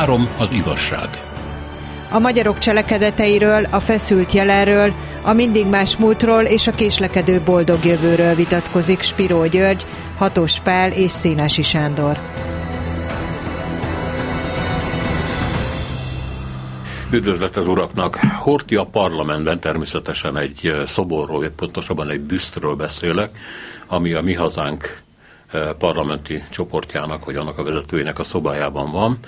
Három az igazság. A magyarok cselekedeteiről, a feszült jelenről, a mindig más múltról és a késlekedő boldog jövőről vitatkozik Spiró György, Hatos Pál és Szénási Sándor. Üdvözlet az uraknak! Horti a parlamentben természetesen egy szoborról, pontosabban egy büsztről beszélek, ami a mi hazánk parlamenti csoportjának, vagy annak a vezetőjének a szobájában van.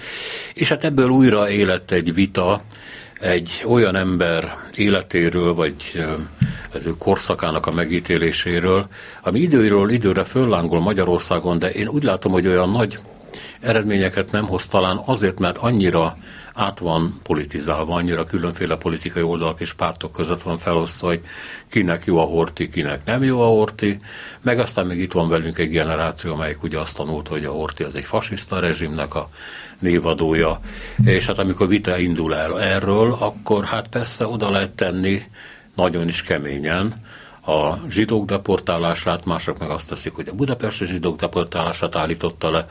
És hát ebből újra élet egy vita, egy olyan ember életéről, vagy az ő korszakának a megítéléséről, ami időről időre föllángol Magyarországon, de én úgy látom, hogy olyan nagy eredményeket nem hoz talán azért, mert annyira át van politizálva, annyira különféle politikai oldalak és pártok között van felosztva, hogy kinek jó a horti, kinek nem jó a horti, meg aztán még itt van velünk egy generáció, amelyik ugye azt tanult, hogy a horti az egy fasiszta rezsimnek a névadója, és hát amikor vita indul el erről, akkor hát persze oda lehet tenni nagyon is keményen, a zsidók deportálását, mások meg azt teszik, hogy a budapesti zsidók deportálását állította le.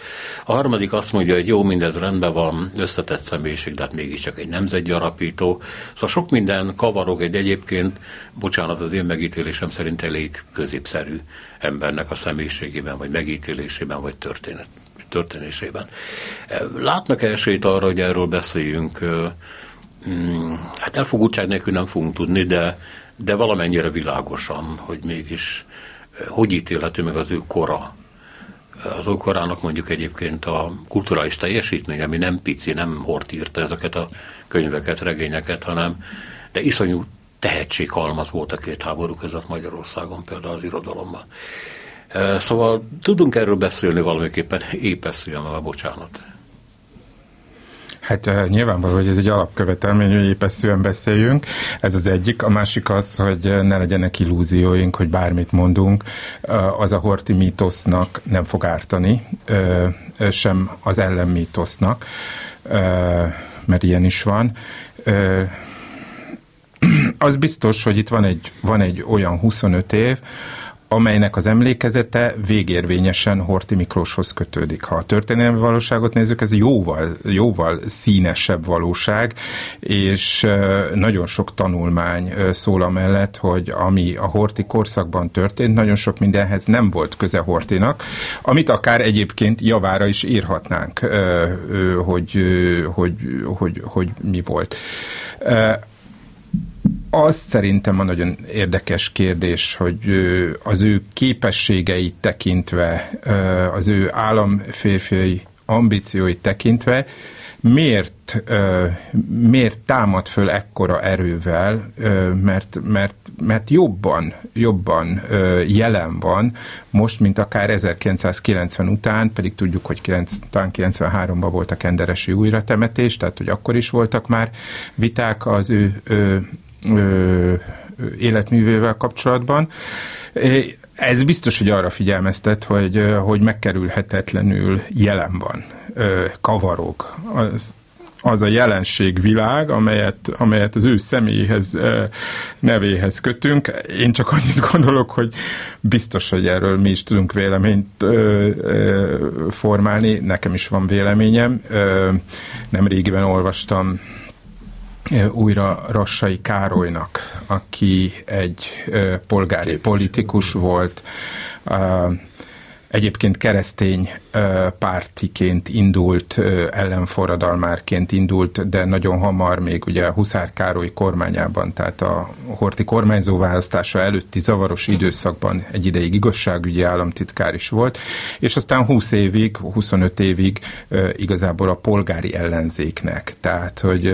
A harmadik azt mondja, hogy jó, mindez rendben van, összetett személyiség, de hát mégiscsak egy nemzetgyarapító. Szóval sok minden kavarog egy egyébként, bocsánat, az én megítélésem szerint elég középszerű embernek a személyiségében, vagy megítélésében, vagy történet, történésében. Látnak-e esélyt arra, hogy erről beszéljünk? Hmm, hát elfogultság nélkül nem fogunk tudni, de de valamennyire világosan, hogy mégis eh, hogy ítélhető meg az ő kora. Az ő korának mondjuk egyébként a kulturális teljesítmény, ami nem pici, nem hort írta ezeket a könyveket, regényeket, hanem de iszonyú tehetséghalmaz volt a két háború között Magyarországon, például az irodalomban. Eh, szóval tudunk erről beszélni valamiképpen, épeszüljön a bocsánat. Hát nyilvánvaló, hogy ez egy alapkövetelmény, hogy épeszűen beszéljünk. Ez az egyik. A másik az, hogy ne legyenek illúzióink, hogy bármit mondunk, az a horti mítosznak nem fog ártani, sem az ellenmítosznak, mert ilyen is van. Az biztos, hogy itt van egy, van egy olyan 25 év, amelynek az emlékezete végérvényesen Horti Miklóshoz kötődik. Ha a történelmi valóságot nézzük, ez jóval, jóval színesebb valóság, és nagyon sok tanulmány szól amellett, hogy ami a Horti korszakban történt, nagyon sok mindenhez nem volt köze Hortinak, amit akár egyébként javára is írhatnánk, hogy, hogy, hogy, hogy mi volt. Az szerintem a nagyon érdekes kérdés, hogy az ő képességeit tekintve, az ő államférfiai ambícióit tekintve, miért, miért támad föl ekkora erővel, mert, mert, mert jobban, jobban jelen van most, mint akár 1990 után, pedig tudjuk, hogy 93-ban volt a kenderesi újratemetés, tehát hogy akkor is voltak már viták az ő, ő ö, életművével kapcsolatban. Ez biztos, hogy arra figyelmeztet, hogy, hogy megkerülhetetlenül jelen van, kavarog. Az, az a jelenségvilág, amelyet, amelyet az ő személyhez, nevéhez kötünk. Én csak annyit gondolok, hogy biztos, hogy erről mi is tudunk véleményt formálni. Nekem is van véleményem. Nem régiben olvastam újra Rassai Károlynak, aki egy polgári politikus volt, Egyébként keresztény pártiként indult, ellenforradalmárként indult, de nagyon hamar még ugye a Huszár Károly kormányában, tehát a Horti kormányzó választása előtti zavaros időszakban egy ideig igazságügyi államtitkár is volt, és aztán 20 évig, 25 évig igazából a polgári ellenzéknek. Tehát, hogy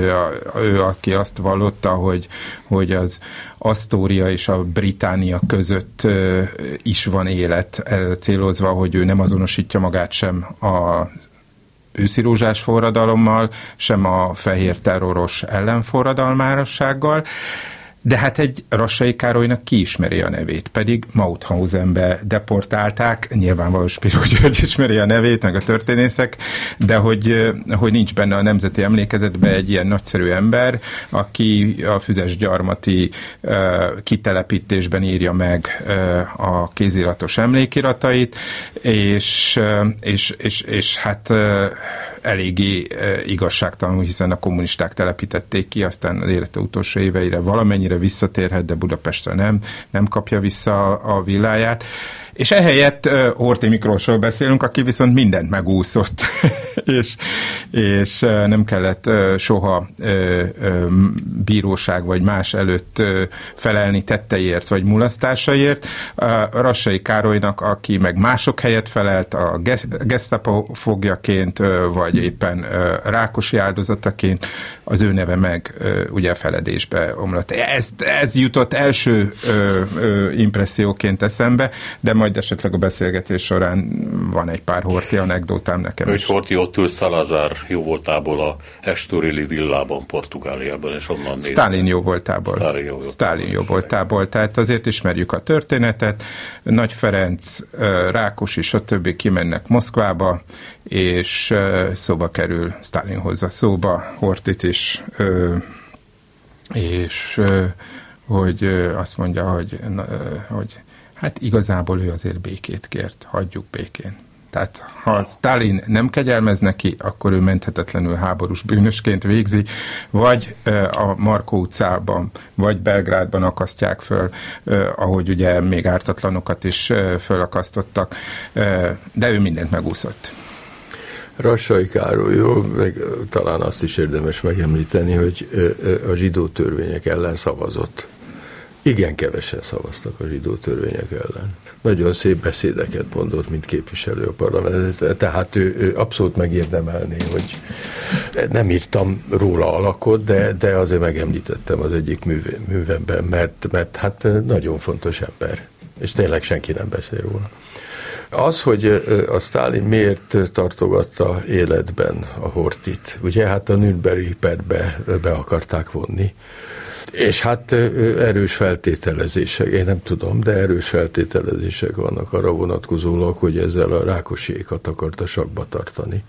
ő, aki azt vallotta, hogy, hogy az Asztória és a Británia között is van élet célozva, hogy ő nem azonosítja magát sem a őszi rózsás forradalommal, sem a fehér terroros ellenforradalmárossággal, de hát egy Rassai Károlynak ki ismeri a nevét, pedig Mauthausenbe deportálták, nyilvánvaló Spiro György ismeri a nevét, meg a történészek, de hogy, hogy nincs benne a nemzeti emlékezetben egy ilyen nagyszerű ember, aki a füzes gyarmati uh, kitelepítésben írja meg uh, a kéziratos emlékiratait, és, uh, és, és, és hát eléggé igazságtalanul, hiszen a kommunisták telepítették ki, aztán az élete utolsó éveire valamennyire visszatérhet, de Budapestre nem, nem kapja vissza a villáját. És ehelyett Horti Miklósról beszélünk, aki viszont mindent megúszott, és, és nem kellett soha bíróság vagy más előtt felelni tetteiért vagy mulasztásaért. Uh, Rassai Károlynak, aki meg mások helyett felelt a gestapo fogjaként, vagy éppen Rákosi áldozataként, az ő neve meg ugye feledésbe omlott. Ez, ez jutott első uh, uh, impresszióként eszembe, de majd majd esetleg a beszélgetés során van egy pár Horti anekdotám nekem Egy Horti ott ül Salazar jó voltából a Estorili villában, Portugáliában, és onnan Stalin jó voltából. Stalin jó, Stalin jó voltából. Tehát azért ismerjük a történetet. Nagy Ferenc, Rákosi, stb. kimennek Moszkvába, és szóba kerül Stalin hozza szóba Hortit is, és hogy azt mondja, hogy, hogy Hát igazából ő azért békét kért, hagyjuk békén. Tehát ha Stalin nem kegyelmez neki, akkor ő menthetetlenül háborús bűnösként végzi, vagy a Markó utcában, vagy Belgrádban akasztják föl, ahogy ugye még ártatlanokat is fölakasztottak, de ő mindent megúszott. Rassai Károlyról, meg talán azt is érdemes megemlíteni, hogy a zsidó törvények ellen szavazott igen kevesen szavaztak a zsidó törvények ellen. Nagyon szép beszédeket mondott, mint képviselő a parlament. Tehát ő, ő abszolút megérdemelné, hogy nem írtam róla alakot, de, de azért megemlítettem az egyik műve, művemben, mert, mert hát nagyon fontos ember. És tényleg senki nem beszél róla. Az, hogy a Stalin miért tartogatta életben a Hortit, ugye hát a Nürnbergi perbe be akarták vonni, és hát erős feltételezések, én nem tudom, de erős feltételezések vannak arra vonatkozólag, hogy ezzel a rákosiékat akarta sakba tartani.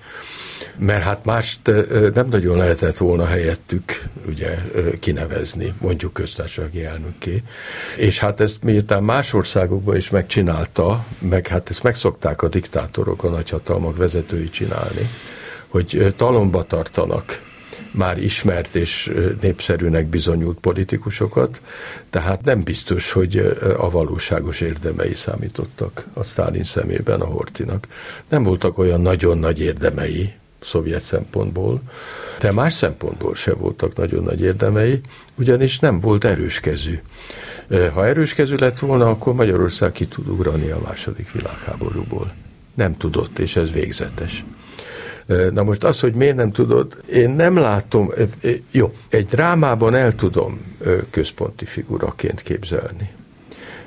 Mert hát mást nem nagyon lehetett volna helyettük ugye kinevezni, mondjuk köztársasági elnökké. És hát ezt miután más országokban is megcsinálta, meg hát ezt megszokták a diktátorok, a nagyhatalmak vezetői csinálni, hogy talomba tartanak már ismert és népszerűnek bizonyult politikusokat, tehát nem biztos, hogy a valóságos érdemei számítottak a Sztálin szemében a Hortinak. Nem voltak olyan nagyon nagy érdemei, szovjet szempontból, de más szempontból se voltak nagyon nagy érdemei, ugyanis nem volt erőskezű. Ha erőskezű lett volna, akkor Magyarország ki tud ugrani a második világháborúból. Nem tudott, és ez végzetes. Na most az, hogy miért nem tudod, én nem látom, jó, egy drámában el tudom központi figuraként képzelni.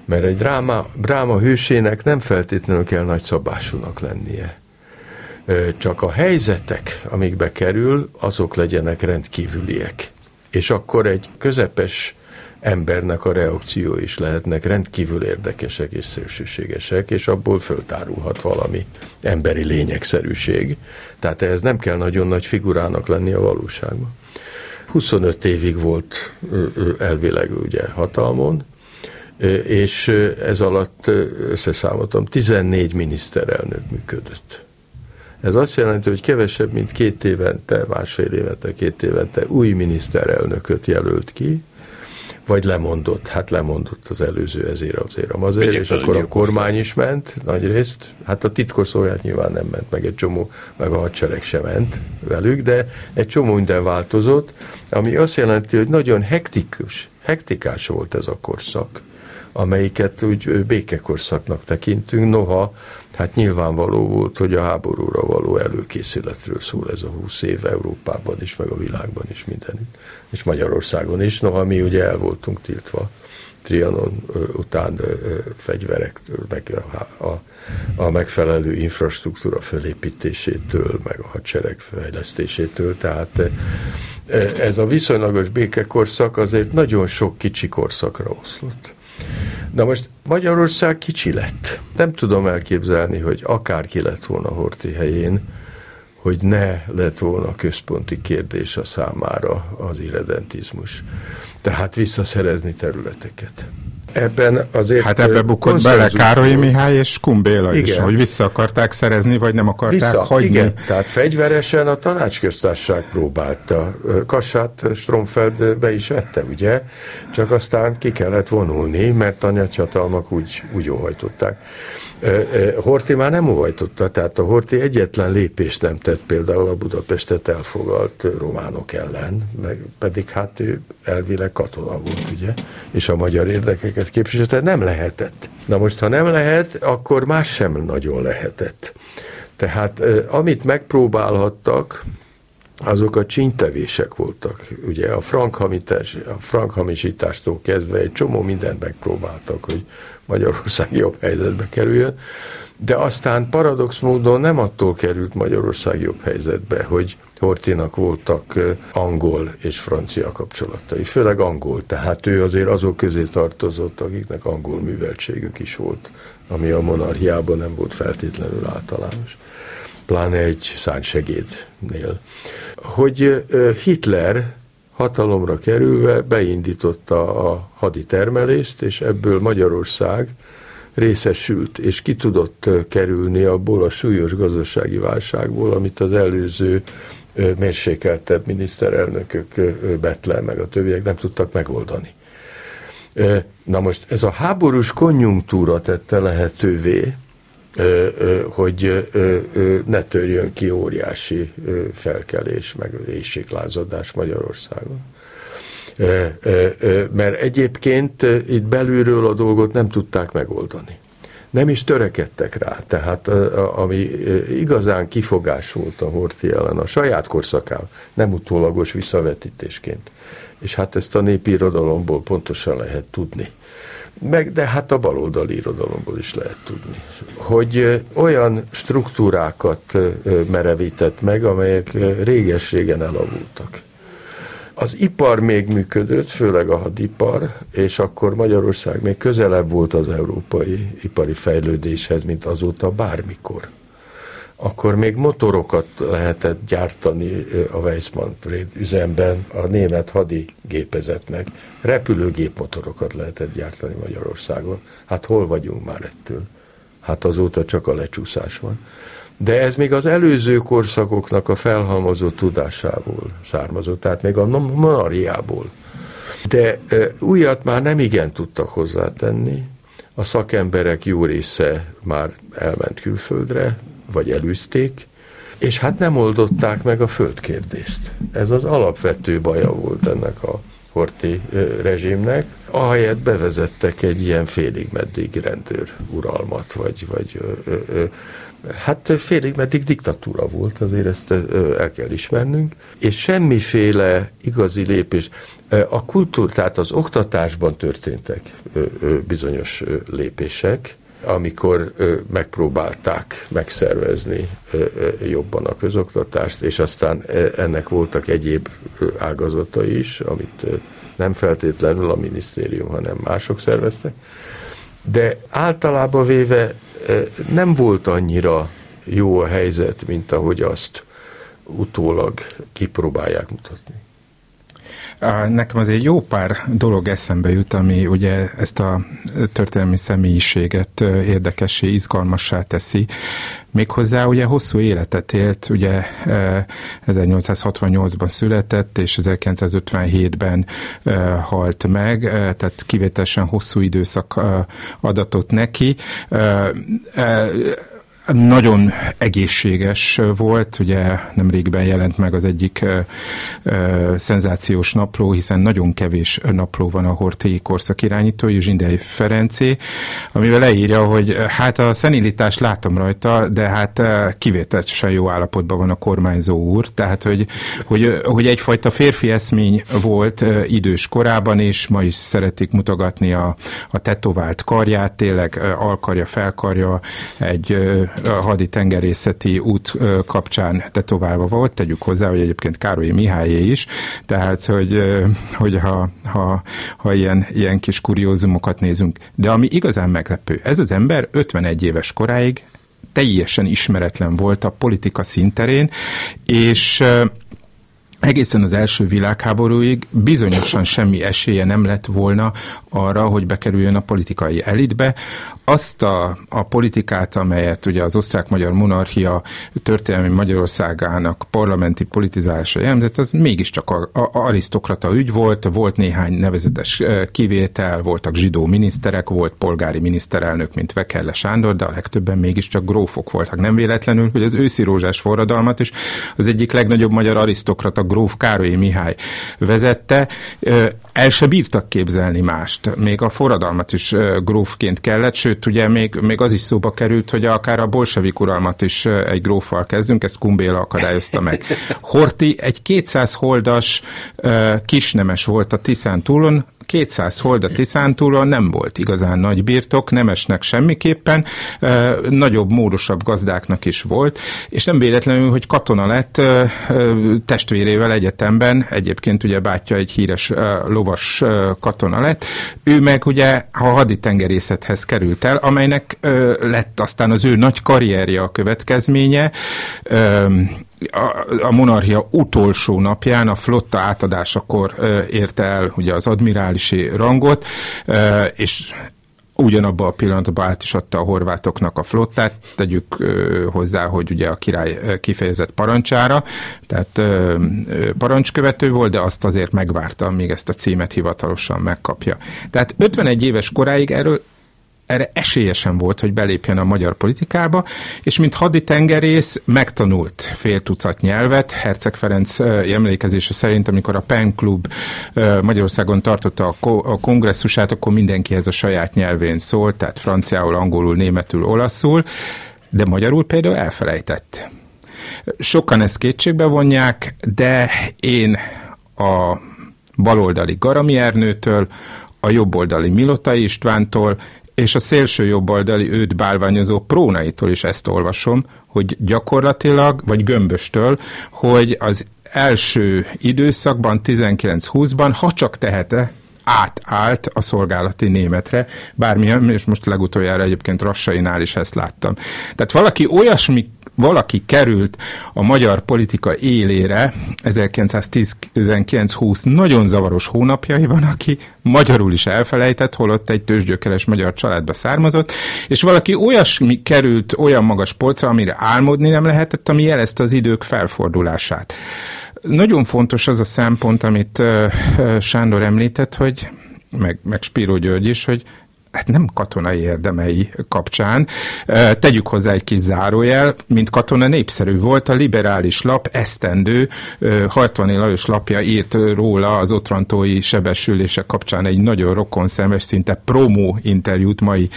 Mert egy dráma, dráma hősének nem feltétlenül kell nagy szabásúnak lennie. Csak a helyzetek, amikbe kerül, azok legyenek rendkívüliek. És akkor egy közepes embernek a reakció is lehetnek rendkívül érdekesek és szélsőségesek, és abból föltárulhat valami emberi lényegszerűség. Tehát ehhez nem kell nagyon nagy figurának lenni a valóságban. 25 évig volt elvileg ugye hatalmon, és ez alatt összeszámoltam, 14 miniszterelnök működött. Ez azt jelenti, hogy kevesebb, mint két évente, másfél évente, két évente új miniszterelnököt jelölt ki, vagy lemondott, hát lemondott az előző ezért azért azért, és akkor a kormány is ment, nagy részt, hát a titkosszolgálat nyilván nem ment, meg egy csomó, meg a hadsereg sem ment velük, de egy csomó minden változott, ami azt jelenti, hogy nagyon hektikus, hektikás volt ez a korszak, amelyiket úgy békekorszaknak tekintünk, noha hát nyilvánvaló volt, hogy a háborúra való előkészületről szól ez a húsz év Európában is, meg a világban is mindenütt, és Magyarországon is, noha mi ugye el voltunk tiltva Trianon után fegyverek, meg a, a, a megfelelő infrastruktúra felépítésétől, meg a hadsereg fejlesztésétől, tehát ez a viszonylagos békekorszak azért nagyon sok kicsi korszakra oszlott. Na most Magyarország kicsi lett. Nem tudom elképzelni, hogy akárki lett volna Horti helyén, hogy ne lett volna központi kérdés a számára az irredentizmus. Tehát visszaszerezni területeket. Ebben azért... Hát ebbe bukott bele Károly Mihály és Kumbéla is, hogy vissza akarták szerezni, vagy nem akarták vissza, hagyni. Igen, tehát fegyveresen a tanácsköztársaság próbálta. Kassát Stromfeld be is vette, ugye? Csak aztán ki kellett vonulni, mert a nyathatalmak úgy, úgy óhajtották. Horti már nem óhajtotta, tehát a Horti egyetlen lépést nem tett például a Budapestet elfogalt románok ellen, meg pedig hát ő elvileg katona volt, ugye, és a magyar érdekeket képviselte, nem lehetett. Na most, ha nem lehet, akkor más sem nagyon lehetett. Tehát amit megpróbálhattak, azok a csínytevések voltak. Ugye a frankhamisítás, a frankhamisítástól kezdve egy csomó mindent megpróbáltak, hogy Magyarország jobb helyzetbe kerüljön, de aztán paradox módon nem attól került Magyarország jobb helyzetbe, hogy Hortinak voltak angol és francia kapcsolatai, főleg angol, tehát ő azért azok közé tartozott, akiknek angol műveltségük is volt, ami a monarchiában nem volt feltétlenül általános, pláne egy szánysegédnél. Hogy Hitler hatalomra kerülve beindította a haditermelést, és ebből Magyarország részesült, és ki tudott kerülni abból a súlyos gazdasági válságból, amit az előző mérsékeltebb miniszterelnökök, Betle, meg a többiek nem tudtak megoldani. Na most ez a háborús konjunktúra tette lehetővé, hogy ne törjön ki óriási felkelés, meg éjséglázadás Magyarországon. Mert egyébként itt belülről a dolgot nem tudták megoldani. Nem is törekedtek rá. Tehát ami igazán kifogás volt a Horti ellen a saját korszakán, nem utólagos visszavetítésként. És hát ezt a népi irodalomból pontosan lehet tudni meg, de hát a baloldali irodalomból is lehet tudni, hogy olyan struktúrákat merevített meg, amelyek réges-régen elavultak. Az ipar még működött, főleg a hadipar, és akkor Magyarország még közelebb volt az európai ipari fejlődéshez, mint azóta bármikor akkor még motorokat lehetett gyártani a Weissmann üzemben a német hadi gépezetnek. Repülőgép motorokat lehetett gyártani Magyarországon. Hát hol vagyunk már ettől? Hát azóta csak a lecsúszás van. De ez még az előző korszakoknak a felhalmozott tudásából származott, tehát még a monariából. De újat már nem igen tudtak hozzátenni, a szakemberek jó része már elment külföldre, vagy elűzték, és hát nem oldották meg a földkérdést. Ez az alapvető baja volt ennek a Horti rezsimnek, ahelyett bevezettek egy ilyen félig meddig rendőr uralmat, vagy, vagy ö, ö, hát félig meddig diktatúra volt, azért ezt el kell ismernünk, és semmiféle igazi lépés. A kultúr, tehát az oktatásban történtek bizonyos lépések, amikor megpróbálták megszervezni jobban a közoktatást, és aztán ennek voltak egyéb ágazatai is, amit nem feltétlenül a minisztérium, hanem mások szerveztek. De általában véve nem volt annyira jó a helyzet, mint ahogy azt utólag kipróbálják mutatni. Nekem azért jó pár dolog eszembe jut, ami ugye ezt a történelmi személyiséget érdekessé, izgalmassá teszi. Méghozzá ugye hosszú életet élt, ugye 1868-ban született, és 1957-ben halt meg, tehát kivételesen hosszú időszak adatot neki nagyon egészséges volt, ugye nemrégben jelent meg az egyik ö, ö, szenzációs napló, hiszen nagyon kevés napló van a Hortélyi korszak irányítói, Zsindei Ferencé, amivel leírja, hogy hát a szenilitást látom rajta, de hát kivételesen jó állapotban van a kormányzó úr, tehát hogy, hogy, hogy egyfajta férfi eszmény volt idős korában, és ma is szeretik mutogatni a, a tetovált karját, tényleg alkarja, felkarja, egy a hadi tengerészeti út kapcsán tetoválva volt, tegyük hozzá, hogy egyébként Károly Mihályé is, tehát hogy, hogy ha, ha, ha ilyen, ilyen kis kuriózumokat nézünk. De ami igazán meglepő, ez az ember 51 éves koráig teljesen ismeretlen volt a politika szinterén, és egészen az első világháborúig bizonyosan semmi esélye nem lett volna arra, hogy bekerüljön a politikai elitbe. Azt a, a politikát, amelyet ugye az osztrák-magyar monarchia történelmi Magyarországának parlamenti politizálása jelzett, az mégiscsak a, a, arisztokrata ügy volt, volt néhány nevezetes kivétel, voltak zsidó miniszterek, volt polgári miniszterelnök, mint Vekerle Sándor, de a legtöbben mégiscsak grófok voltak. Nem véletlenül, hogy az őszi rózsás forradalmat is az egyik legnagyobb magyar arisztokrata gróf Károlyi Mihály vezette, el se bírtak képzelni mást. Még a forradalmat is grófként kellett, sőt, ugye még, még az is szóba került, hogy akár a bolsevik uralmat is egy gróffal kezdünk, ezt Kumbéla akadályozta meg. Horti egy 200 holdas kisnemes volt a Tiszán túlon, 200 hold a Tiszántúlon nem volt igazán nagy birtok, nem esnek semmiképpen, nagyobb, módosabb gazdáknak is volt, és nem véletlenül, hogy katona lett testvérével egyetemben, egyébként ugye bátyja egy híres lovas katona lett, ő meg ugye a haditengerészethez került el, amelynek lett aztán az ő nagy karrierje a következménye, a, a monarchia utolsó napján, a flotta átadásakor érte el ugye az admirálisi rangot, és ugyanabban a pillanatban át is adta a horvátoknak a flottát, tegyük hozzá, hogy ugye a király kifejezett parancsára, tehát parancskövető volt, de azt azért megvárta, míg ezt a címet hivatalosan megkapja. Tehát 51 éves koráig erről erre esélyesen volt, hogy belépjen a magyar politikába, és mint haditengerész megtanult fél tucat nyelvet. Herceg Ferenc emlékezése szerint, amikor a PEN Klub Magyarországon tartotta a kongresszusát, akkor mindenkihez a saját nyelvén szólt, tehát franciául, angolul, németül, olaszul, de magyarul például elfelejtett. Sokan ezt kétségbe vonják, de én a baloldali Garami Ernőtől, a jobboldali Milotai Istvántól és a szélső jobboldali őt bálványozó prónaitól is ezt olvasom, hogy gyakorlatilag, vagy gömböstől, hogy az első időszakban, 19-20-ban, ha csak tehete, átállt a szolgálati németre, bármilyen, és most legutoljára egyébként Rassainál is ezt láttam. Tehát valaki olyasmi valaki került a magyar politika élére 1910-19-20 nagyon zavaros hónapjaiban, aki magyarul is elfelejtett, holott egy tőzsgyökeres magyar családba származott, és valaki olyasmi került olyan magas polcra, amire álmodni nem lehetett, ami jelezte az idők felfordulását. Nagyon fontos az a szempont, amit Sándor említett, hogy meg, meg Spíró György is, hogy hát nem katonai érdemei kapcsán. Tegyük hozzá egy kis zárójel, mint katona népszerű volt, a liberális lap esztendő, Hartvani Lajos lapja írt róla az otrantói sebesülések kapcsán egy nagyon rokon szemes, szinte promó interjút mai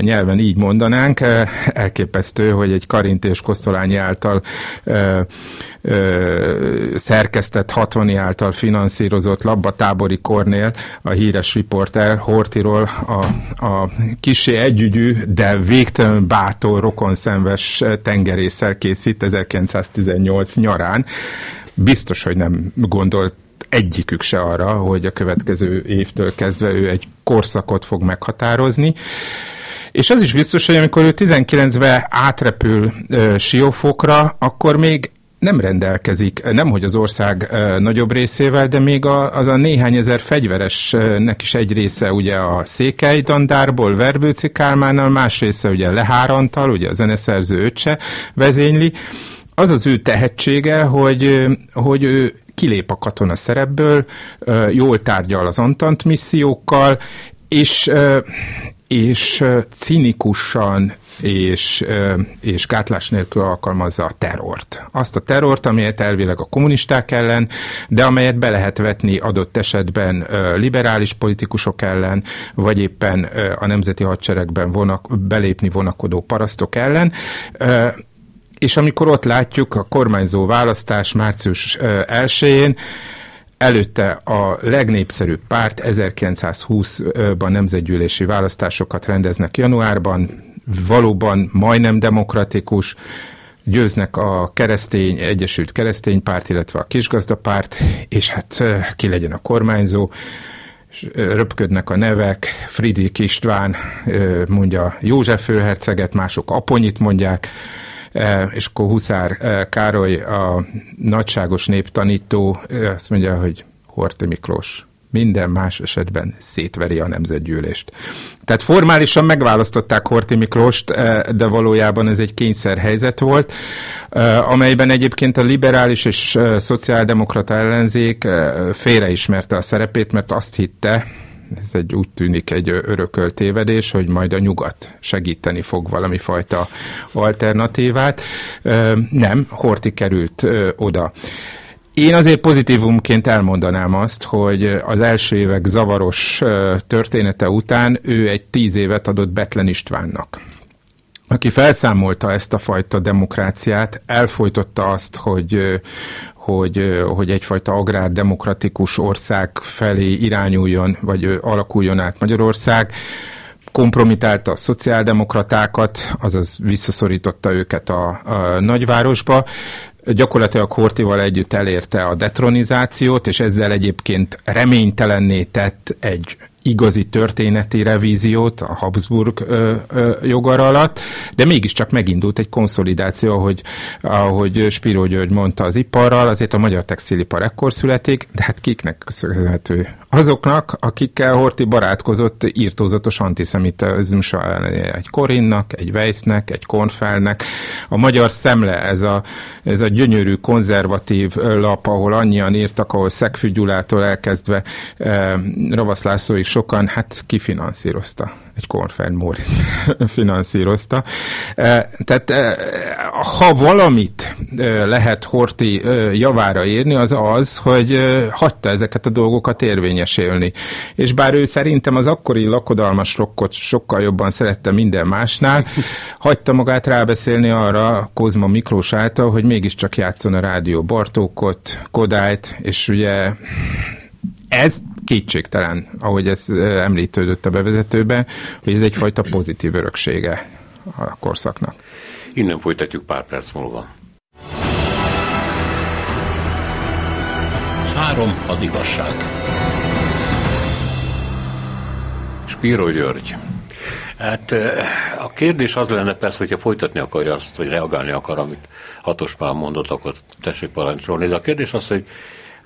nyelven így mondanánk. Elképesztő, hogy egy Karint és Kosztolányi által szerkesztett, Hatvani által finanszírozott Labba Tábori Kornél, a híres riporter Hortiról a, a kisé együgyű, de végtelen bátor, rokonszenves tengerésszel készít 1918 nyarán. Biztos, hogy nem gondolt egyikük se arra, hogy a következő évtől kezdve ő egy korszakot fog meghatározni. És az is biztos, hogy amikor ő 19-ben átrepül uh, Siófokra, akkor még nem rendelkezik, nem hogy az ország nagyobb részével, de még a, az a néhány ezer fegyveresnek is egy része ugye a Székely Dandárból, Verbőci Kálmánnal, más része ugye Lehárantal, ugye a zeneszerző öccse vezényli. Az az ő tehetsége, hogy, hogy ő kilép a katona szerepből, jól tárgyal az Antant missziókkal, és, és cinikusan és, és gátlás nélkül alkalmazza a terrort. Azt a terrort, amelyet elvileg a kommunisták ellen, de amelyet be lehet vetni adott esetben liberális politikusok ellen, vagy éppen a nemzeti hadseregben vonak, belépni vonakodó parasztok ellen és amikor ott látjuk a kormányzó választás március 1-én, előtte a legnépszerűbb párt 1920-ban nemzetgyűlési választásokat rendeznek januárban, valóban majdnem demokratikus, győznek a keresztény, Egyesült Keresztény Párt, illetve a Kisgazdapárt, és hát ki legyen a kormányzó, röpködnek a nevek, Friedrich István mondja József főherceget, mások Aponyit mondják, és akkor Huszár Károly, a nagyságos néptanító, azt mondja, hogy Horti Miklós, minden más esetben szétveri a nemzetgyűlést. Tehát formálisan megválasztották Horti Miklóst, eh, de valójában ez egy kényszerhelyzet volt, eh, amelyben egyébként a liberális és eh, szociáldemokrata ellenzék félreismerte a szerepét, mert azt hitte, ez egy úgy tűnik egy örökölt tévedés, hogy majd a nyugat segíteni fog valami fajta alternatívát. Nem, Horti került oda. Én azért pozitívumként elmondanám azt, hogy az első évek zavaros története után ő egy tíz évet adott Betlen Istvánnak aki felszámolta ezt a fajta demokráciát, elfolytotta azt, hogy, hogy, hogy egyfajta agrárdemokratikus ország felé irányuljon, vagy alakuljon át Magyarország, kompromitálta a szociáldemokratákat, azaz visszaszorította őket a, a nagyvárosba, gyakorlatilag Hortival együtt elérte a detronizációt, és ezzel egyébként reménytelenné tett egy igazi történeti revíziót a Habsburg ö, ö, jogar alatt, de mégiscsak megindult egy konszolidáció, ahogy, ahogy Spiró György mondta az iparral, azért a magyar textilipar ekkor születik, de hát kiknek köszönhető? Azoknak, akikkel Horti barátkozott írtózatos antiszemitizmusa egy Korinnak, egy Weissnek, egy Kornfelnek. A magyar szemle, ez a, ez a gyönyörű konzervatív lap, ahol annyian írtak, ahol Szegfű Gyulától elkezdve eh, Ravasz Lászlóig sokan, hát kifinanszírozta egy Kornfeld Moritz finanszírozta. E, tehát e, ha valamit e, lehet Horti javára írni, az az, hogy hagyta ezeket a dolgokat érvényesülni. És bár ő szerintem az akkori lakodalmas rokkot sokkal jobban szerette minden másnál, hagyta magát rábeszélni arra Kozma Miklós által, hogy mégiscsak játszon a rádió Bartókot, Kodályt, és ugye ez kétségtelen, ahogy ez említődött a bevezetőben, hogy ez egyfajta pozitív öröksége a korszaknak. Innen folytatjuk pár perc múlva. Három az igazság. Spiro György. Hát a kérdés az lenne persze, hogyha folytatni akarja azt, vagy reagálni akar, amit Hatos Pál mondott, akkor tessék parancsolni. De a kérdés az, hogy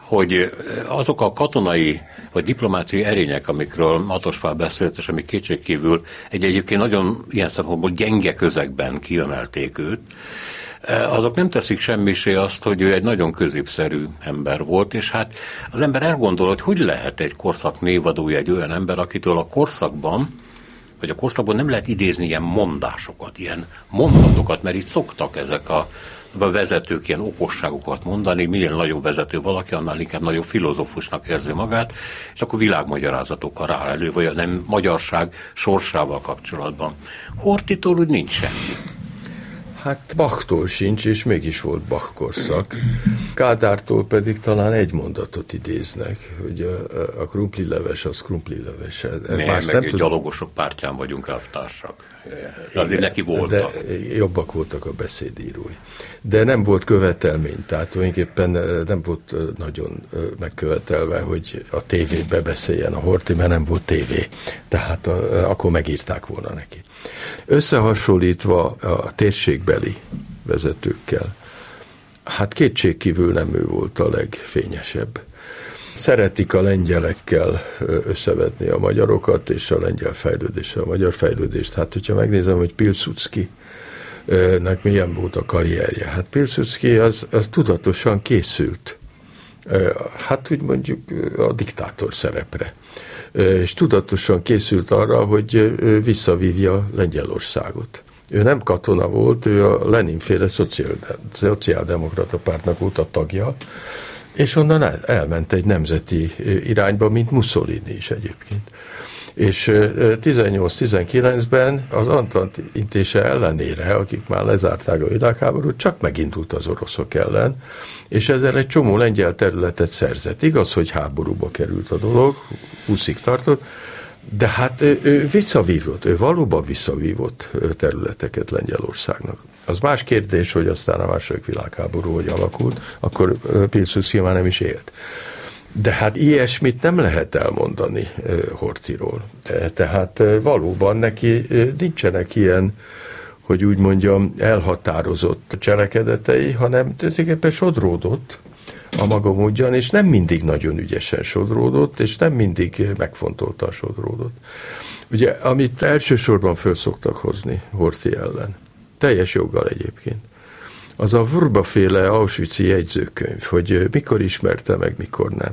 hogy azok a katonai vagy diplomáciai erények, amikről Matosfál beszélt, és amik kétségkívül egy egyébként nagyon ilyen szempontból gyenge közegben kiemelték őt, azok nem teszik semmisé azt, hogy ő egy nagyon középszerű ember volt, és hát az ember elgondol, hogy hogy lehet egy korszak névadója egy olyan ember, akitől a korszakban, vagy a korszakban nem lehet idézni ilyen mondásokat, ilyen mondatokat, mert itt szoktak ezek a a vezetők ilyen okosságokat mondani, milyen nagyobb vezető valaki, annál inkább nagyobb filozófusnak érzi magát, és akkor világmagyarázatokkal rá elő, vagy a nem magyarság sorsával kapcsolatban. Hortitól úgy nincs semmi. Hát Bachtól sincs, és mégis volt Bach korszak. Kádártól pedig talán egy mondatot idéznek, hogy a, a krumpli leves az krumpli leves. Nem, Más meg nem gyalogosok pártján vagyunk elvtársak. Azért neki voltak. De jobbak voltak a beszédírói. De nem volt követelmény, tehát tulajdonképpen nem volt nagyon megkövetelve, hogy a tévébe beszéljen a Horti, mert nem volt tévé. Tehát a, akkor megírták volna neki. Összehasonlítva a térségbeli vezetőkkel, hát kétségkívül nem ő volt a legfényesebb. Szeretik a lengyelekkel összevetni a magyarokat, és a lengyel fejlődéssel, a magyar fejlődést. Hát, hogyha megnézem, hogy Pilsudski nek milyen volt a karrierje. Hát Pilsudski az, az tudatosan készült. Hát úgy mondjuk a diktátor szerepre és tudatosan készült arra, hogy visszavívja Lengyelországot. Ő nem katona volt, ő a Lenin-féle szociáldemokrata pártnak volt a tagja, és onnan el, elment egy nemzeti irányba, mint Mussolini is egyébként. És 18-19-ben az Antant intése ellenére, akik már lezárták a világháborút, csak megindult az oroszok ellen, és ezzel egy csomó lengyel területet szerzett. Igaz, hogy háborúba került a dolog, 20 tartott, de hát ő visszavívott, ő valóban visszavívott területeket Lengyelországnak. Az más kérdés, hogy aztán a második világháború hogy alakult, akkor Pilsudski már nem is élt. De hát ilyesmit nem lehet elmondani Hortiról. Tehát valóban neki nincsenek ilyen hogy úgy mondjam, elhatározott cselekedetei, hanem tulajdonképpen sodródott a maga módjan, és nem mindig nagyon ügyesen sodródott, és nem mindig megfontolta a sodródott. Ugye, amit elsősorban föl szoktak hozni Horti ellen, teljes joggal egyébként, az a Vrba féle Auschwitz jegyzőkönyv, hogy mikor ismerte meg, mikor nem.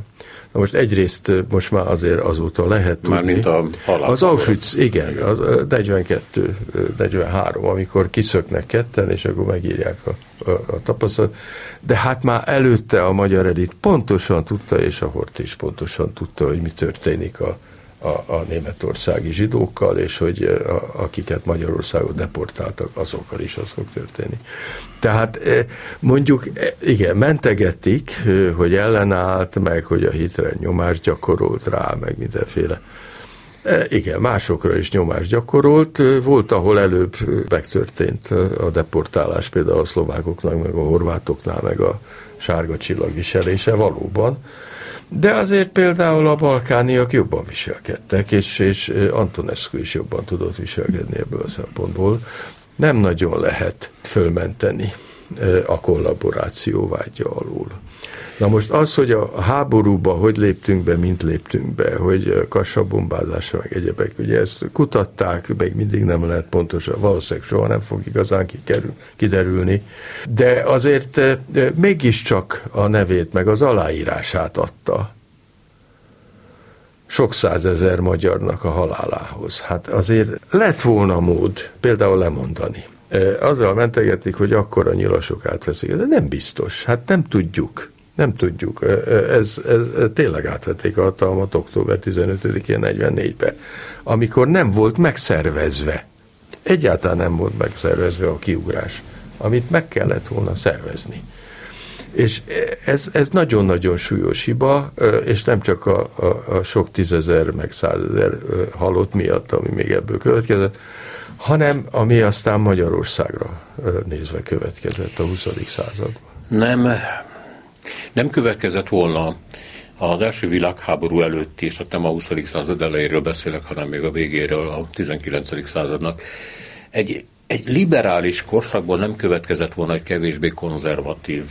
Na most egyrészt most már azért azóta lehet tudni. Mármint a halál. Az Auschwitz, igen, az 42, 43, amikor kiszöknek ketten, és akkor megírják a, a, a tapasztalat. De hát már előtte a magyar elit pontosan tudta, és a Hort is pontosan tudta, hogy mi történik a, a, a németországi zsidókkal, és hogy a, akiket Magyarországon deportáltak, azokkal is az fog történni. Tehát mondjuk, igen, mentegetik, hogy ellenállt, meg hogy a Hitler nyomást gyakorolt rá, meg mindenféle. Igen, másokra is nyomást gyakorolt. Volt, ahol előbb megtörtént a deportálás, például a szlovákoknak, meg a horvátoknál, meg a sárga csillagviselése valóban. De azért például a balkániak jobban viselkedtek, és, és Antonescu is jobban tudott viselkedni ebből a szempontból. Nem nagyon lehet fölmenteni a kollaboráció vágya alól. Na most az, hogy a háborúba hogy léptünk be, mint léptünk be, hogy kassabombázásra, meg egyebek, ugye ezt kutatták, meg mindig nem lehet pontosan, valószínűleg soha nem fog igazán kikerül, kiderülni, de azért mégiscsak a nevét, meg az aláírását adta sok százezer magyarnak a halálához. Hát azért lett volna mód például lemondani. Azzal mentegetik, hogy akkor a nyilasok átveszik, de nem biztos. Hát nem tudjuk. Nem tudjuk. Ez, ez, ez tényleg átvették a hatalmat október 15-én 44-be, amikor nem volt megszervezve. Egyáltalán nem volt megszervezve a kiugrás, amit meg kellett volna szervezni. És ez, ez nagyon-nagyon súlyos hiba, és nem csak a, a, a sok tízezer, meg százezer halott miatt, ami még ebből következett, hanem ami aztán Magyarországra nézve következett a 20. században. Nem, nem következett volna az első világháború előtt is, tehát nem a 20. század elejéről beszélek, hanem még a végéről, a 19. századnak. Egy, egy liberális korszakból nem következett volna egy kevésbé konzervatív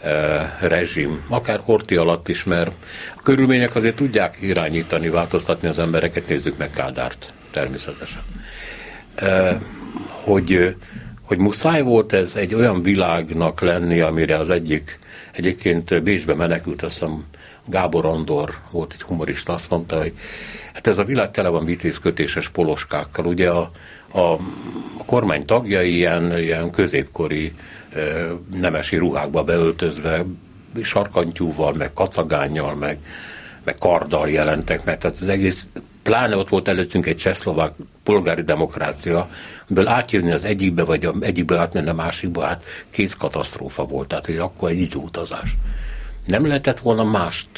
eh, rezsim, akár Horti alatt is, mert a körülmények azért tudják irányítani, változtatni az embereket, nézzük meg Kádárt természetesen. Eh, hogy, hogy muszáj volt ez egy olyan világnak lenni, amire az egyik Egyébként Bécsbe menekült, azt hiszem Gábor Andor volt egy humorista, azt mondta, hogy hát ez a világ tele van vitézkötéses poloskákkal. Ugye a, a kormány tagjai ilyen, ilyen középkori nemesi ruhákba beöltözve, sarkantyúval, meg kacagányjal, meg, meg karddal jelentek meg. Tehát az egész, pláne ott volt előttünk egy csehszlovák polgári demokrácia, amiből átjönni az egyikbe, vagy egyikből átmenni a másikba, hát kész katasztrófa volt, tehát hogy akkor egy időutazás. Nem lehetett volna mást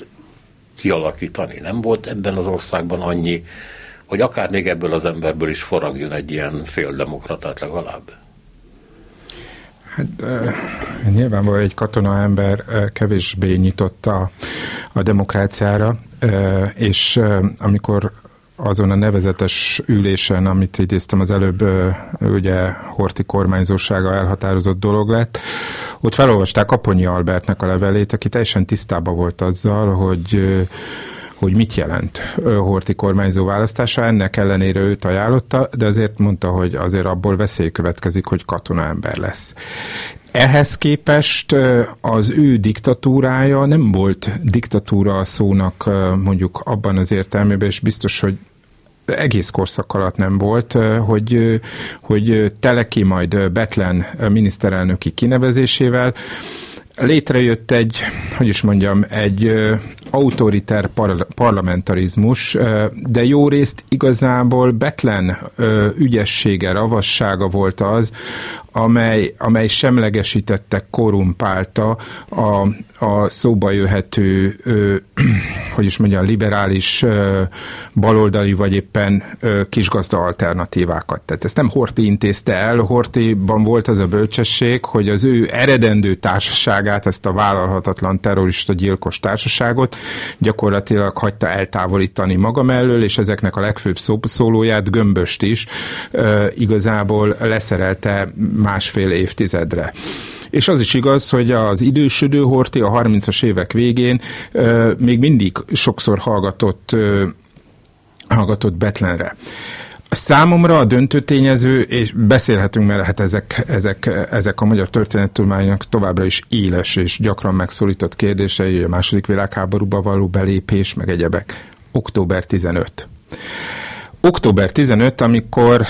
kialakítani, nem volt ebben az országban annyi, hogy akár még ebből az emberből is foragjon egy ilyen féldemokratát legalább. Hát uh, nyilvánvalóan egy katona ember uh, kevésbé nyitott a, a demokráciára, uh, és amikor azon a nevezetes ülésen, amit idéztem az előbb, ugye Horti kormányzósága elhatározott dolog lett, ott felolvasták Aponyi Albertnek a levelét, aki teljesen tisztában volt azzal, hogy hogy mit jelent Horti kormányzó választása. Ennek ellenére őt ajánlotta, de azért mondta, hogy azért abból veszély következik, hogy katona ember lesz. Ehhez képest az ő diktatúrája nem volt diktatúra a szónak mondjuk abban az értelmében, és biztos, hogy egész korszak alatt nem volt, hogy, hogy Teleki majd Betlen miniszterelnöki kinevezésével. Létrejött egy, hogy is mondjam, egy autoriter par- parlamentarizmus, de jó részt igazából Betlen ügyessége, ravassága volt az, amely, amely semlegesítette, korumpálta a, a szóba jöhető, ö, hogy is mondjam, liberális, ö, baloldali vagy éppen ö, kisgazda alternatívákat. Tehát ezt nem Horti intézte el, Hortiban volt az a bölcsesség, hogy az ő eredendő társaságát, ezt a vállalhatatlan terrorista gyilkos társaságot gyakorlatilag hagyta eltávolítani maga mellől, és ezeknek a legfőbb szólóját, Gömböst is ö, igazából leszerelte másfél évtizedre. És az is igaz, hogy az idősödő Horti a 30-as évek végén még mindig sokszor hallgatott, ö, hallgatott Betlenre. Számomra a döntő tényező, és beszélhetünk, mert hát ezek, ezek, ezek a magyar történettudományok továbbra is éles és gyakran megszólított kérdései, a második világháborúba való belépés, meg egyebek. Október 15. Október 15, amikor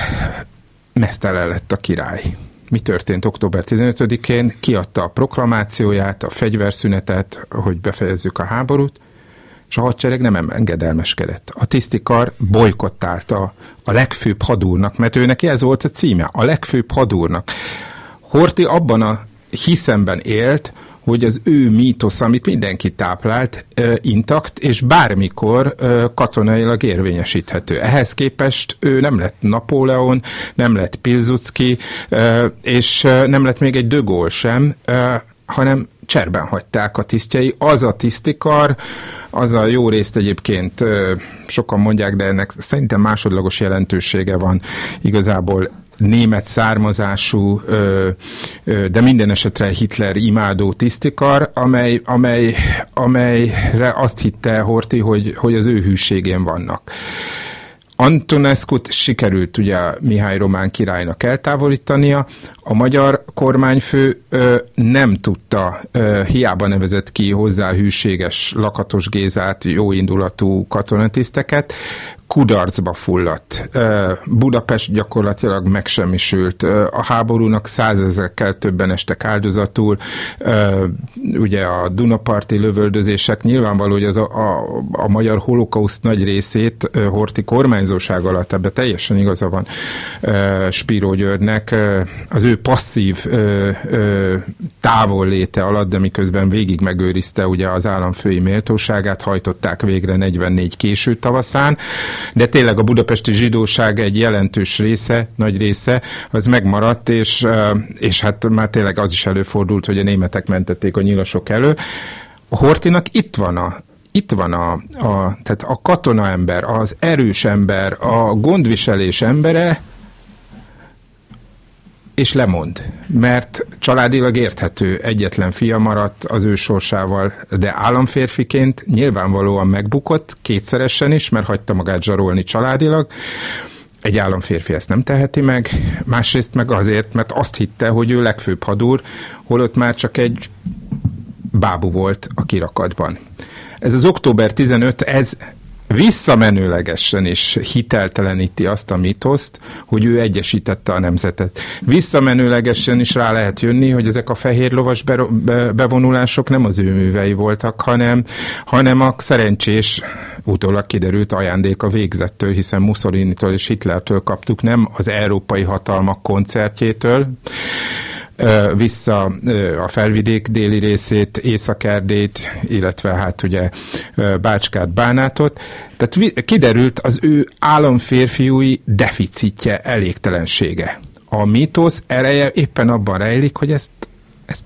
mesztelen lett a király. Mi történt október 15-én? Kiadta a proklamációját, a fegyverszünetet, hogy befejezzük a háborút, és a hadsereg nem engedelmeskedett. A tisztikar bolykottálta a legfőbb hadúrnak, mert őnek ez volt a címe, a legfőbb hadúrnak. Horti abban a hiszemben élt, hogy az ő mítosz, amit mindenki táplált, intakt, és bármikor katonailag érvényesíthető. Ehhez képest ő nem lett Napóleon, nem lett Pilzucki, és nem lett még egy Dögol sem, hanem cserben hagyták a tisztjei. Az a tisztikar, az a jó részt egyébként sokan mondják, de ennek szerintem másodlagos jelentősége van igazából német származású, de minden esetre Hitler imádó tisztikar, amely, amely, amelyre azt hitte Horti, hogy, hogy az ő hűségén vannak. Antonescu-t sikerült ugye Mihály Román királynak eltávolítania, a magyar kormányfő ö, nem tudta, ö, hiába nevezett ki hozzá hűséges Lakatos Gézát, jóindulatú katonatiszteket, kudarcba fulladt. Budapest gyakorlatilag megsemmisült. A háborúnak százezekkel többen estek áldozatul. Ugye a Dunaparti lövöldözések nyilvánvaló, hogy az a, a, a magyar holokauszt nagy részét Horti kormányzóság alatt, ebbe teljesen igaza van Spíró Györgynek, az ő passzív távolléte alatt, de miközben végig megőrizte ugye az államfői méltóságát, hajtották végre 44 késő tavaszán, de tényleg a budapesti zsidóság egy jelentős része, nagy része, az megmaradt, és, és hát már tényleg az is előfordult, hogy a németek mentették a nyilasok elő. A Hortinak itt van a, itt van a, a, tehát a katona ember, az erős ember, a gondviselés embere, és lemond, mert családilag érthető, egyetlen fia maradt az ő sorsával, de államférfiként nyilvánvalóan megbukott, kétszeresen is, mert hagyta magát zsarolni családilag, egy államférfi ezt nem teheti meg, másrészt meg azért, mert azt hitte, hogy ő legfőbb hadúr, holott már csak egy bábú volt a kirakatban. Ez az október 15, ez visszamenőlegesen is hitelteleníti azt a mitoszt, hogy ő egyesítette a nemzetet. Visszamenőlegesen is rá lehet jönni, hogy ezek a fehér lovas bevonulások nem az ő művei voltak, hanem, hanem a szerencsés, utólag kiderült ajándék a végzettől, hiszen Mussolini-től és Hitlertől kaptuk, nem az európai hatalmak koncertjétől, vissza a felvidék déli részét, Északerdét, illetve hát ugye Bácskát, Bánátot. Tehát kiderült az ő államférfiúi deficitje, elégtelensége. A mítosz ereje éppen abban rejlik, hogy ezt, ezt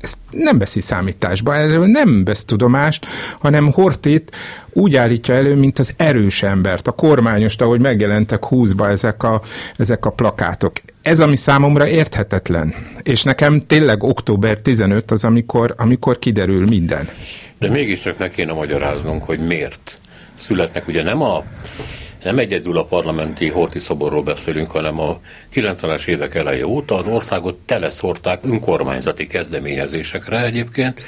ezt nem veszi számításba, erről nem vesz tudomást, hanem Hortét úgy állítja elő, mint az erős embert, a kormányost, ahogy megjelentek húzba ezek a, ezek a plakátok. Ez, ami számomra érthetetlen. És nekem tényleg október 15 az, amikor, amikor kiderül minden. De mégiscsak meg kéne magyaráznunk, hogy miért születnek. Ugye nem a nem egyedül a parlamenti Horti szoborról beszélünk, hanem a 90-es évek eleje óta az országot teleszorták önkormányzati kezdeményezésekre egyébként,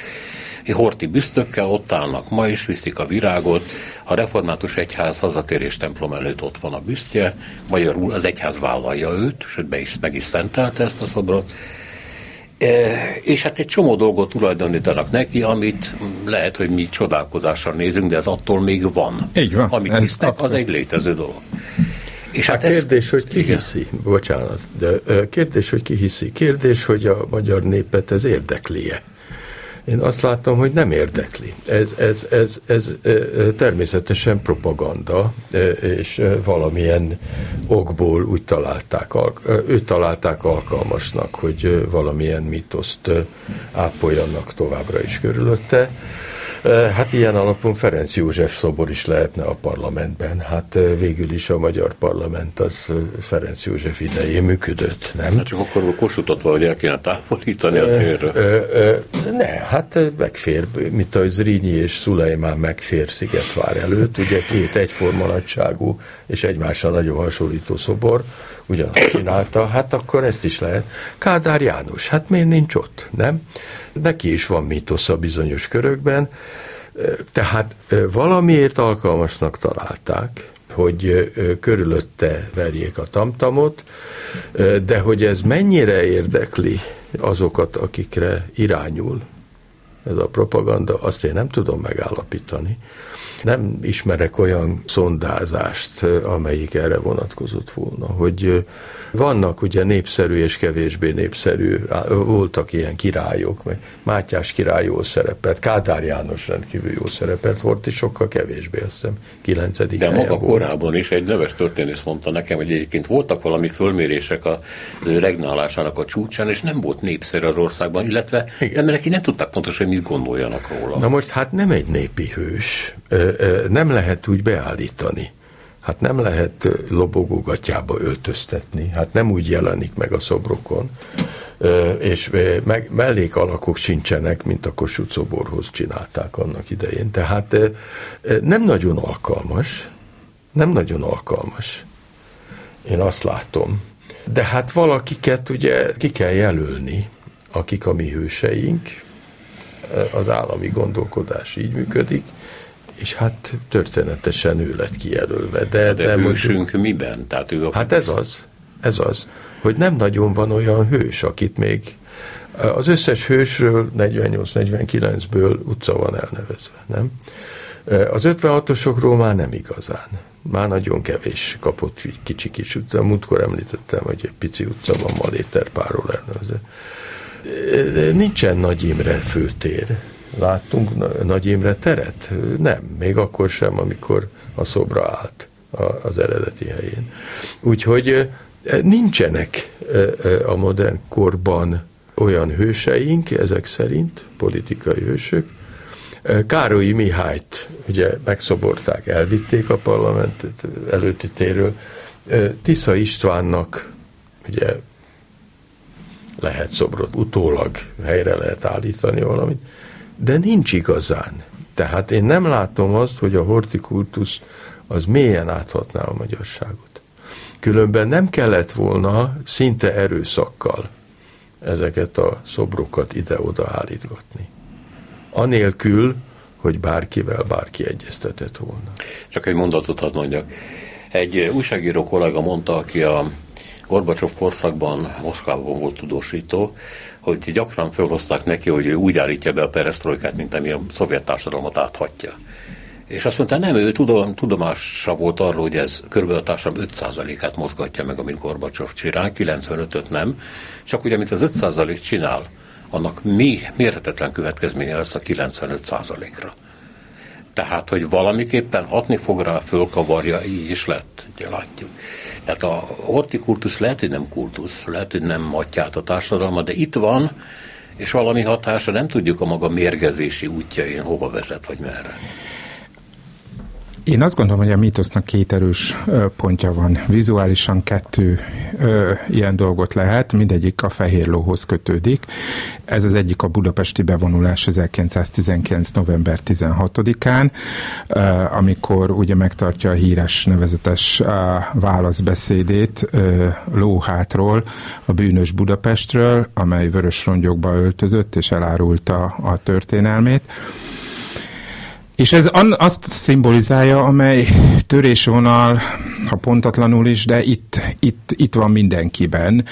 Horti büsztökkel ott állnak ma is, viszik a virágot, a református egyház hazatérés templom előtt ott van a büsztje, magyarul az egyház vállalja őt, sőt be is, meg is szentelte ezt a szobrot, és hát egy csomó dolgot tulajdonítanak neki, amit lehet, hogy mi csodálkozással nézünk, de ez attól még van. Így van. Amit hisznek, az egy létező dolog. És hát, hát kérdés, hogy ki igen. hiszi, bocsánat, de kérdés, hogy ki hiszi, kérdés, hogy a magyar népet ez érdekli-e. Én azt látom, hogy nem érdekli. Ez, ez, ez, ez természetesen propaganda, és valamilyen okból úgy találták, őt találták alkalmasnak, hogy valamilyen mitoszt ápoljanak továbbra is körülötte. Hát ilyen alapon Ferenc József szobor is lehetne a parlamentben. Hát végül is a magyar parlament az Ferenc József idején működött, nem? Hát csak akkor a kosutot valahogy el kéne távolítani a térről. Ne, hát megfér, mint a Zrínyi és Szulajmán megfér Szigetvár előtt, ugye két egyforma nagyságú és egymásra nagyon hasonlító szobor, ugyanazt csinálta, hát akkor ezt is lehet. Kádár János, hát miért nincs ott, nem? Neki is van a bizonyos körökben, tehát valamiért alkalmasnak találták, hogy körülötte verjék a tamtamot, de hogy ez mennyire érdekli azokat, akikre irányul ez a propaganda, azt én nem tudom megállapítani. Nem ismerek olyan szondázást, amelyik erre vonatkozott volna, hogy vannak ugye népszerű és kevésbé népszerű, voltak ilyen királyok, meg Mátyás király jól szerepelt, Kádár János rendkívül jól szerepelt, volt is sokkal kevésbé, azt hiszem, kilencedik De maga volt. korábban is egy neves történész mondta nekem, hogy egyébként voltak valami fölmérések ő regnálásának a csúcsán, és nem volt népszerű az országban, illetve Igen. emberek nem tudták pontosan, mit gondoljanak róla. Na most hát nem egy népi hős, nem lehet úgy beállítani hát nem lehet lobogógatjába öltöztetni, hát nem úgy jelenik meg a szobrokon, és meg mellékalakok sincsenek, mint a Kossuth szoborhoz csinálták annak idején. Tehát nem nagyon alkalmas, nem nagyon alkalmas. Én azt látom. De hát valakiket ugye ki kell jelölni, akik a mi hőseink, az állami gondolkodás így működik, és hát történetesen ő lett kijelölve. De, de, de hősünk miben? Tehát ő hát ez az, ez az, hogy nem nagyon van olyan hős, akit még az összes hősről 48-49-ből utca van elnevezve, nem? Az 56-osokról már nem igazán. Már nagyon kevés kapott kicsi kis utca. Múltkor említettem, hogy egy pici utca van Maléterpáról elnevezve. Nincsen Nagy Imre főtér láttunk Nagy Imre teret? Nem, még akkor sem, amikor a szobra állt az eredeti helyén. Úgyhogy nincsenek a modern korban olyan hőseink, ezek szerint, politikai hősök. Károlyi Mihályt ugye megszoborták, elvitték a parlament előtti téről. Tisza Istvánnak ugye lehet szobrot utólag helyre lehet állítani valamit de nincs igazán. Tehát én nem látom azt, hogy a hortikultusz az mélyen áthatná a magyarságot. Különben nem kellett volna szinte erőszakkal ezeket a szobrokat ide-oda állítgatni. Anélkül, hogy bárkivel bárki egyeztetett volna. Csak egy mondatot hadd mondjak. Egy újságíró kollega mondta, aki a Gorbacsov korszakban Moszkvában volt tudósító, hogy gyakran felhozták neki, hogy ő úgy állítja be a perestroikát, mint ami a szovjet társadalmat áthatja. És azt mondta, nem, ő tudom, tudomása volt arról, hogy ez kb. a társadalom 5%-át mozgatja meg, amit Gorbacsov csinál, 95-öt nem, csak ugye, amit az 5% csinál, annak mi mérhetetlen következménye lesz a 95%-ra. Tehát, hogy valamiképpen hatni fog rá, fölkavarja, így is lett, ugye látjuk. Tehát a hortikultusz lehet, hogy nem kultusz, lehet, hogy nem matját a társadalma, de itt van, és valami hatása, nem tudjuk a maga mérgezési útjain hova vezet, vagy merre. Én azt gondolom, hogy a mítosznak két erős pontja van. Vizuálisan kettő ö, ilyen dolgot lehet, mindegyik a fehér lóhoz kötődik. Ez az egyik a budapesti bevonulás 1919. november 16-án, ö, amikor ugye megtartja a híres nevezetes ö, válaszbeszédét ö, lóhátról, a bűnös Budapestről, amely vörös rongyokba öltözött és elárulta a történelmét És ez azt szimbolizálja, amely törésvonal, ha pontatlanul is, de itt, itt, itt van mindenkiben,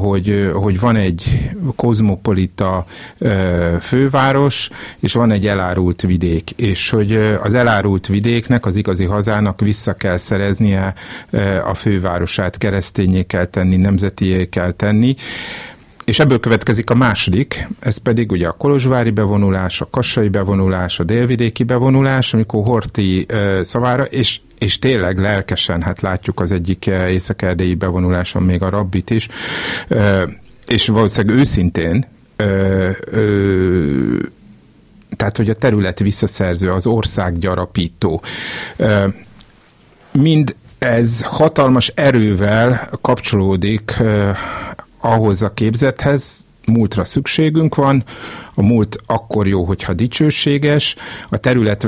hogy, hogy van egy kozmopolita főváros, és van egy elárult vidék, és hogy az elárult vidéknek, az igazi hazának vissza kell szereznie a fővárosát, keresztényé kell tenni, nemzetié kell tenni, és ebből következik a második, ez pedig ugye a kolozsvári bevonulás, a kassai bevonulás, a délvidéki bevonulás, amikor Horti uh, szavára, és és tényleg lelkesen, hát látjuk az egyik észak bevonuláson még a rabbit is, uh, és valószínűleg őszintén uh, uh, tehát, hogy a terület visszaszerző, az ország gyarapító. Mind ez hatalmas erővel kapcsolódik ahhoz a képzethez múltra szükségünk van, a múlt akkor jó, hogyha dicsőséges, a terület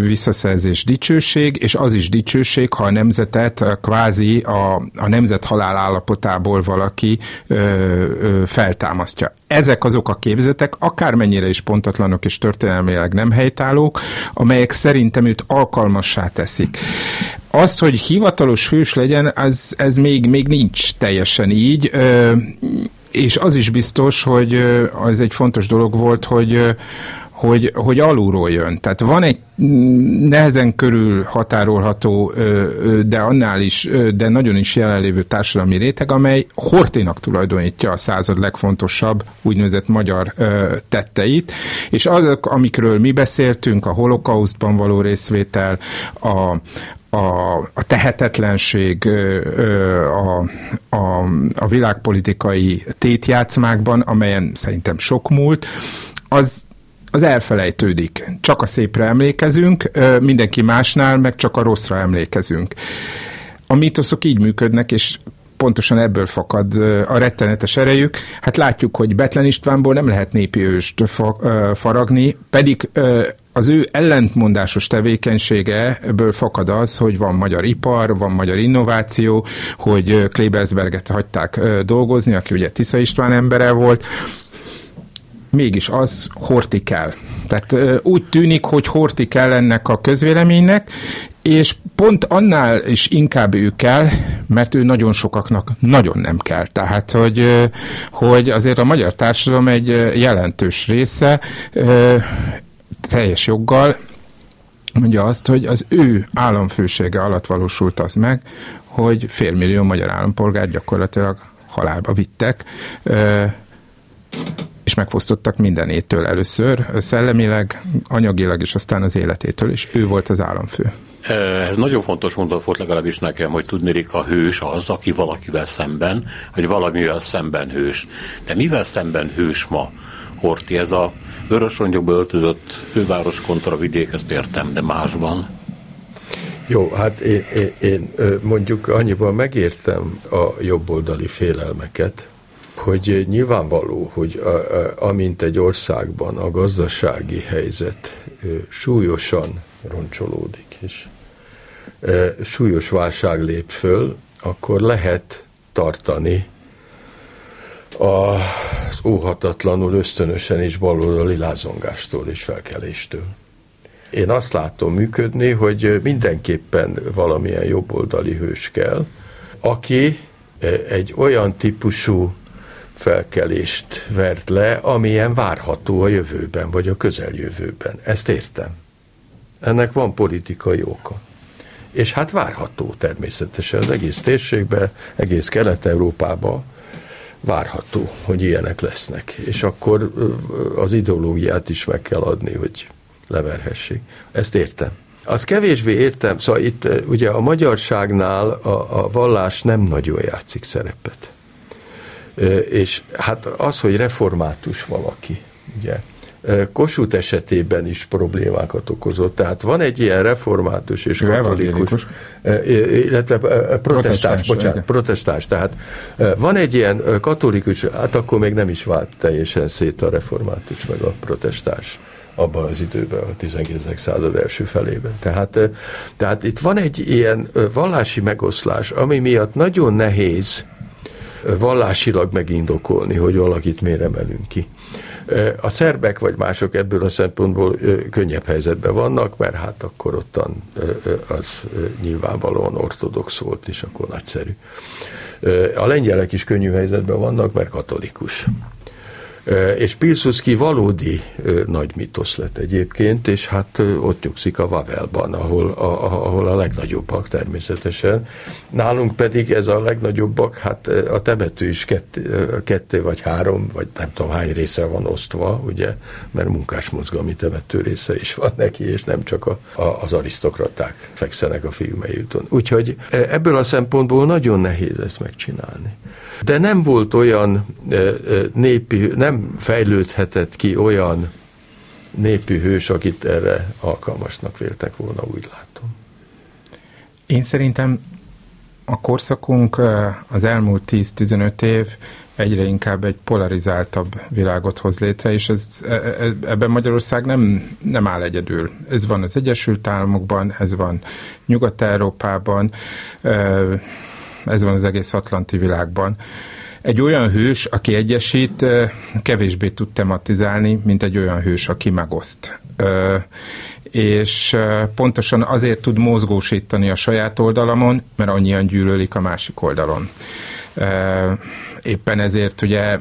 visszaszerzés dicsőség, és az is dicsőség, ha a nemzetet kvázi a, a nemzet halál állapotából valaki ö, ö, feltámasztja. Ezek azok a képzetek, akármennyire is pontatlanok és történelmileg nem helytállók, amelyek szerintem őt alkalmassá teszik. Azt, hogy hivatalos hős legyen, az, ez még, még nincs teljesen így. Ö, és az is biztos, hogy az egy fontos dolog volt, hogy hogy, hogy alulról jön. Tehát van egy mm, nehezen körül határolható, de annál is, de nagyon is jelenlévő társadalmi réteg, amely Horténak tulajdonítja a század legfontosabb úgynevezett magyar tetteit, és azok, amikről mi beszéltünk, a holokausztban való részvétel, a, a, a tehetetlenség a, a, a világpolitikai tétjátszmákban, amelyen szerintem sok múlt, az, az elfelejtődik. Csak a szépre emlékezünk, mindenki másnál meg csak a rosszra emlékezünk. A mítoszok így működnek, és pontosan ebből fakad a rettenetes erejük. Hát látjuk, hogy Betlen Istvánból nem lehet népi őst faragni, pedig az ő ellentmondásos tevékenysége ebből fakad az, hogy van magyar ipar, van magyar innováció, hogy Klebersberget hagyták dolgozni, aki ugye Tisza István embere volt, mégis az horti kell. Tehát úgy tűnik, hogy horti kell ennek a közvéleménynek, és pont annál is inkább ő kell, mert ő nagyon sokaknak nagyon nem kell. Tehát, hogy, hogy azért a magyar társadalom egy jelentős része teljes joggal mondja azt, hogy az ő államfősége alatt valósult az meg, hogy félmillió magyar állampolgár gyakorlatilag halálba vittek, és megfosztottak mindenétől először, szellemileg, anyagilag, és aztán az életétől, és ő volt az államfő. Ez nagyon fontos mondat volt legalábbis nekem, hogy tudnék a hős az, aki valakivel szemben, vagy valamivel szemben hős. De mivel szemben hős ma Horti? Ez a vörösrongyokba öltözött főváros kontra vidék, ezt értem, de másban. Jó, hát én, én, én mondjuk annyiban megértem a jobboldali félelmeket, hogy nyilvánvaló, hogy a, a, amint egy országban a gazdasági helyzet súlyosan roncsolódik, és súlyos válság lép föl, akkor lehet tartani az óhatatlanul ösztönösen és baloldali lázongástól és felkeléstől. Én azt látom működni, hogy mindenképpen valamilyen jobboldali hős kell, aki egy olyan típusú felkelést vert le, amilyen várható a jövőben, vagy a közeljövőben. Ezt értem. Ennek van politikai oka. És hát várható természetesen az egész térségben, egész Kelet-Európában várható, hogy ilyenek lesznek. És akkor az ideológiát is meg kell adni, hogy leverhessék. Ezt értem. Az kevésbé értem, szóval itt ugye a magyarságnál a, a vallás nem nagyon játszik szerepet. És hát az, hogy református valaki, ugye, Kossuth esetében is problémákat okozott. Tehát van egy ilyen református és katolikus, illetve protestáns, protestáns bocsánat, protestáns. Tehát van egy ilyen katolikus, hát akkor még nem is vált teljesen szét a református meg a protestáns abban az időben, a 19. század első felében. Tehát, tehát itt van egy ilyen vallási megoszlás, ami miatt nagyon nehéz vallásilag megindokolni, hogy valakit miért emelünk ki. A szerbek vagy mások ebből a szempontból könnyebb helyzetben vannak, mert hát akkor ottan az nyilvánvalóan ortodox volt, és akkor nagyszerű. A lengyelek is könnyű helyzetben vannak, mert katolikus. És Pilsudski valódi nagy mitosz lett egyébként, és hát ott nyugszik a Vavelban, ahol a, ahol a legnagyobbak természetesen. Nálunk pedig ez a legnagyobbak, hát a temető is kettő, kettő vagy három, vagy nem tudom hány része van osztva, ugye, mert munkásmozgalmi temető része is van neki, és nem csak a, a, az arisztokraták fekszenek a fiumei úton. Úgyhogy ebből a szempontból nagyon nehéz ezt megcsinálni. De nem volt olyan népi, nem fejlődhetett ki olyan népi hős, akit erre alkalmasnak véltek volna, úgy látom. Én szerintem a korszakunk az elmúlt 10-15 év egyre inkább egy polarizáltabb világot hoz létre, és ez, e, e, ebben Magyarország nem, nem áll egyedül. Ez van az Egyesült Államokban, ez van Nyugat-Európában, ez van az egész atlanti világban. Egy olyan hős, aki egyesít, kevésbé tud tematizálni, mint egy olyan hős, aki megoszt. És pontosan azért tud mozgósítani a saját oldalamon, mert annyian gyűlölik a másik oldalon éppen ezért ugye eh,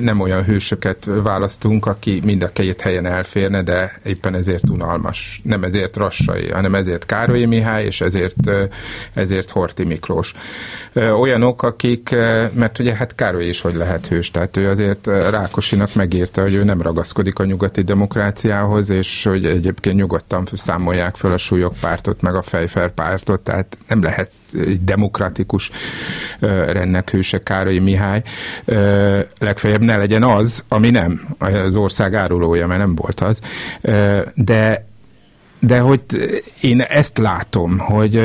nem olyan hősöket választunk, aki mind a két helyen elférne, de éppen ezért unalmas. Nem ezért Rassai, hanem ezért Károly Mihály, és ezért, eh, ezért Horti Miklós. Eh, olyanok, akik, mert ugye hát Károly is hogy lehet hős, tehát ő azért Rákosinak megírta, hogy ő nem ragaszkodik a nyugati demokráciához, és hogy egyébként nyugodtan számolják fel a súlyok pártot, meg a fejfer pártot, tehát nem lehet demokratikus rendnek hőse Károly Mihály, legfeljebb ne legyen az, ami nem az ország árulója, mert nem volt az, de de hogy én ezt látom, hogy,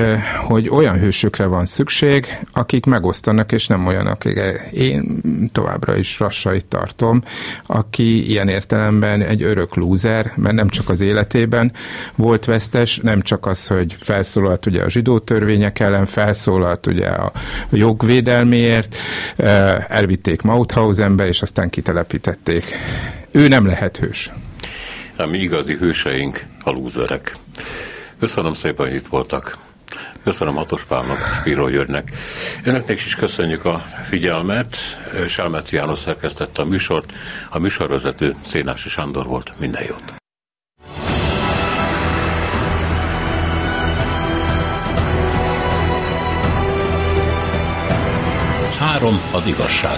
hogy olyan hősökre van szükség, akik megosztanak, és nem olyan, akik én továbbra is rassait tartom, aki ilyen értelemben egy örök lúzer, mert nem csak az életében volt vesztes, nem csak az, hogy felszólalt ugye a zsidó törvények ellen, felszólalt ugye a jogvédelméért, elvitték Mauthausenbe, és aztán kitelepítették. Ő nem lehet hős mi igazi hőseink a lúzerek. Köszönöm szépen, hogy itt voltak. Köszönöm Hatos Pálnak, Spíró Györgynek. Önöknek is köszönjük a figyelmet. Selmeci János szerkesztette a műsort. A műsorvezető Szénási Sándor volt. Minden jót! Három az igazság.